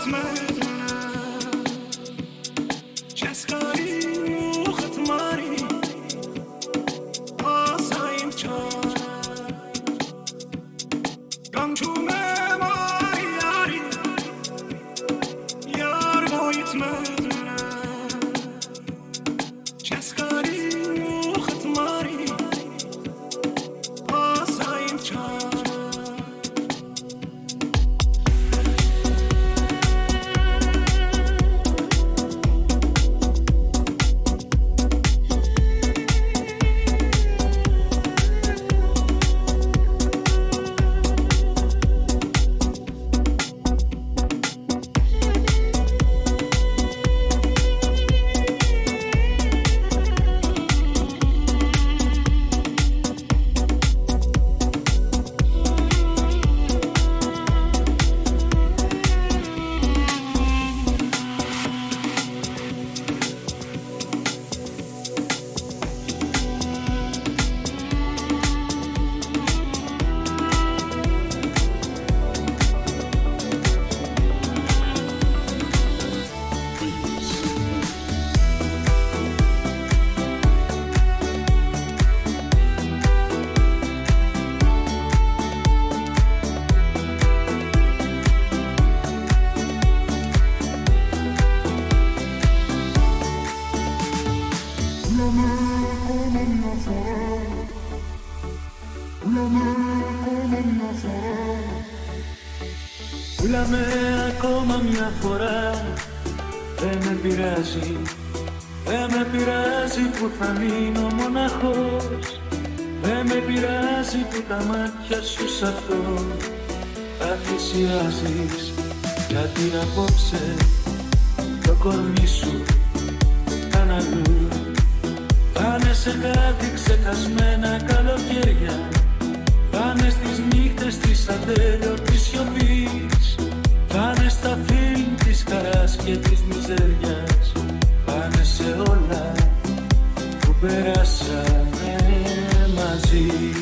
it's mine. σου σ' αυτό θα θυσιάζεις γιατί απόψε το κορμί σου καν αλλού Πάνε σε κάτι ξεχασμένα καλοκαίρια. Πάνε στις νύχτες της ατέλειωτης σιωπής. Πάνε στα φιλμ της χαράς και της μιζέριας. Πάνε σε όλα που περάσαμε μαζί.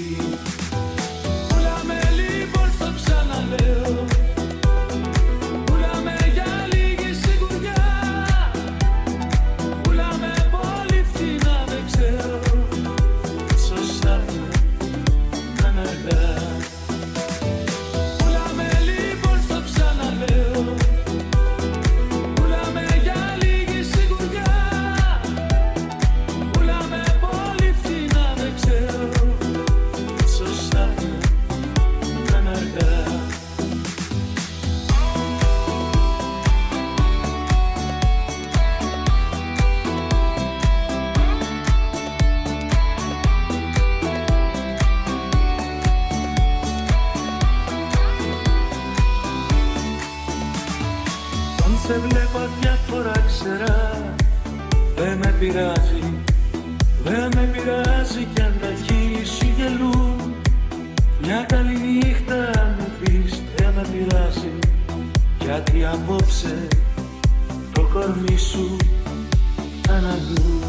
πειράζει γιατί απόψε το κορμί σου αναδούν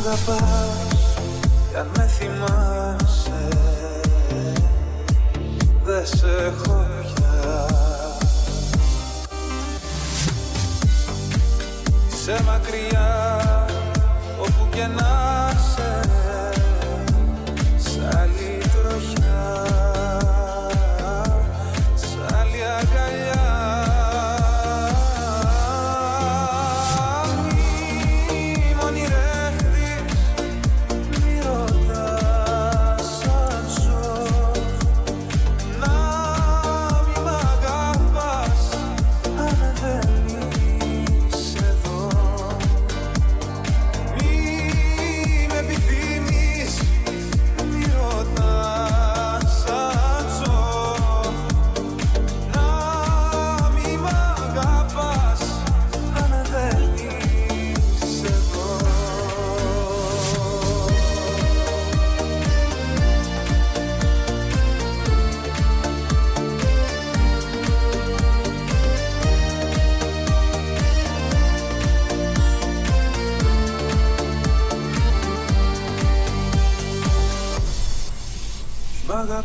αγαπάς κι αν με θυμάσαι. Δε σε έχω πια. Σε μακριά όπου και να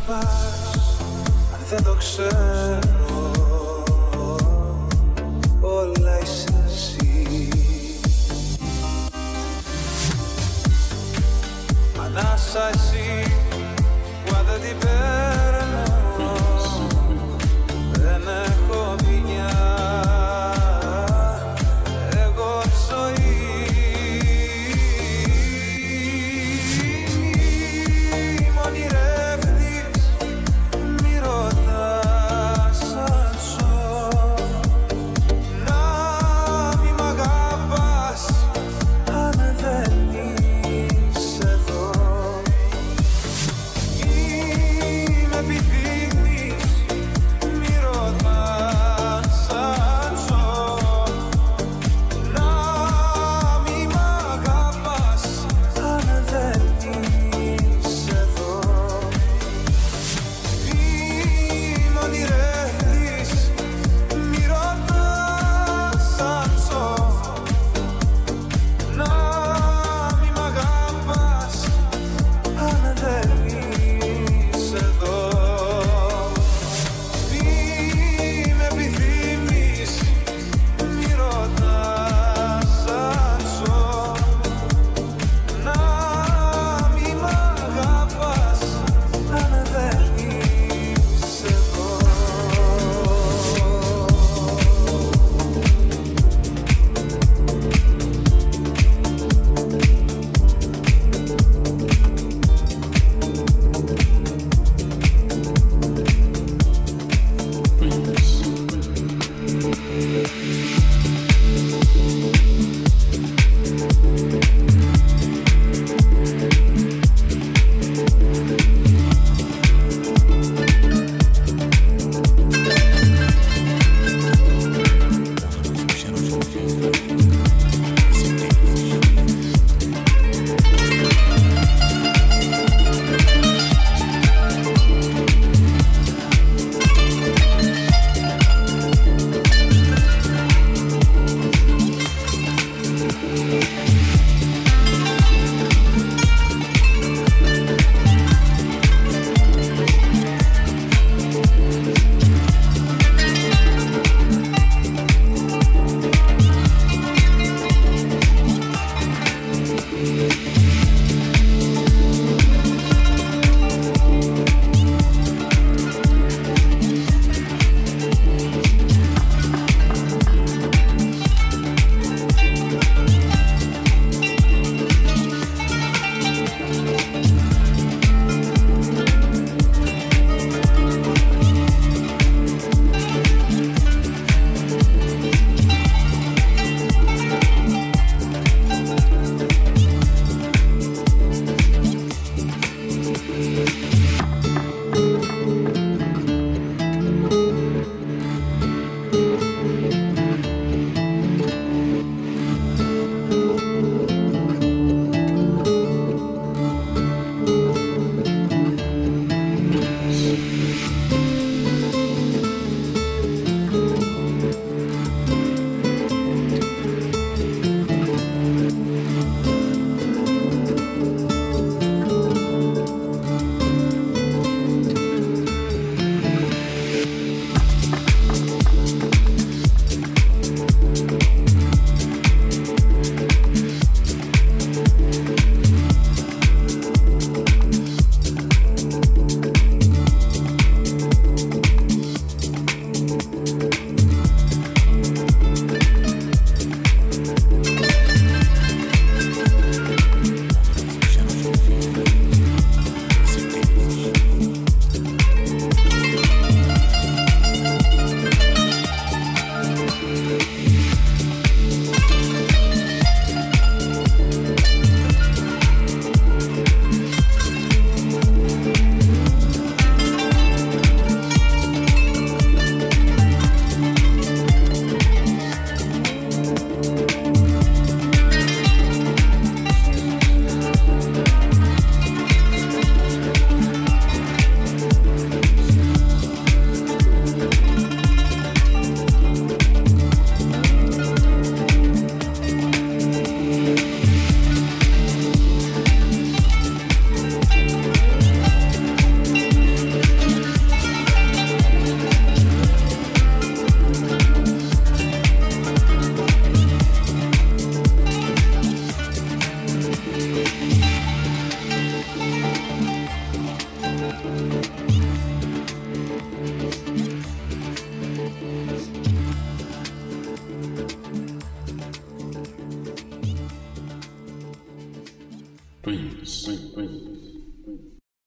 goodbye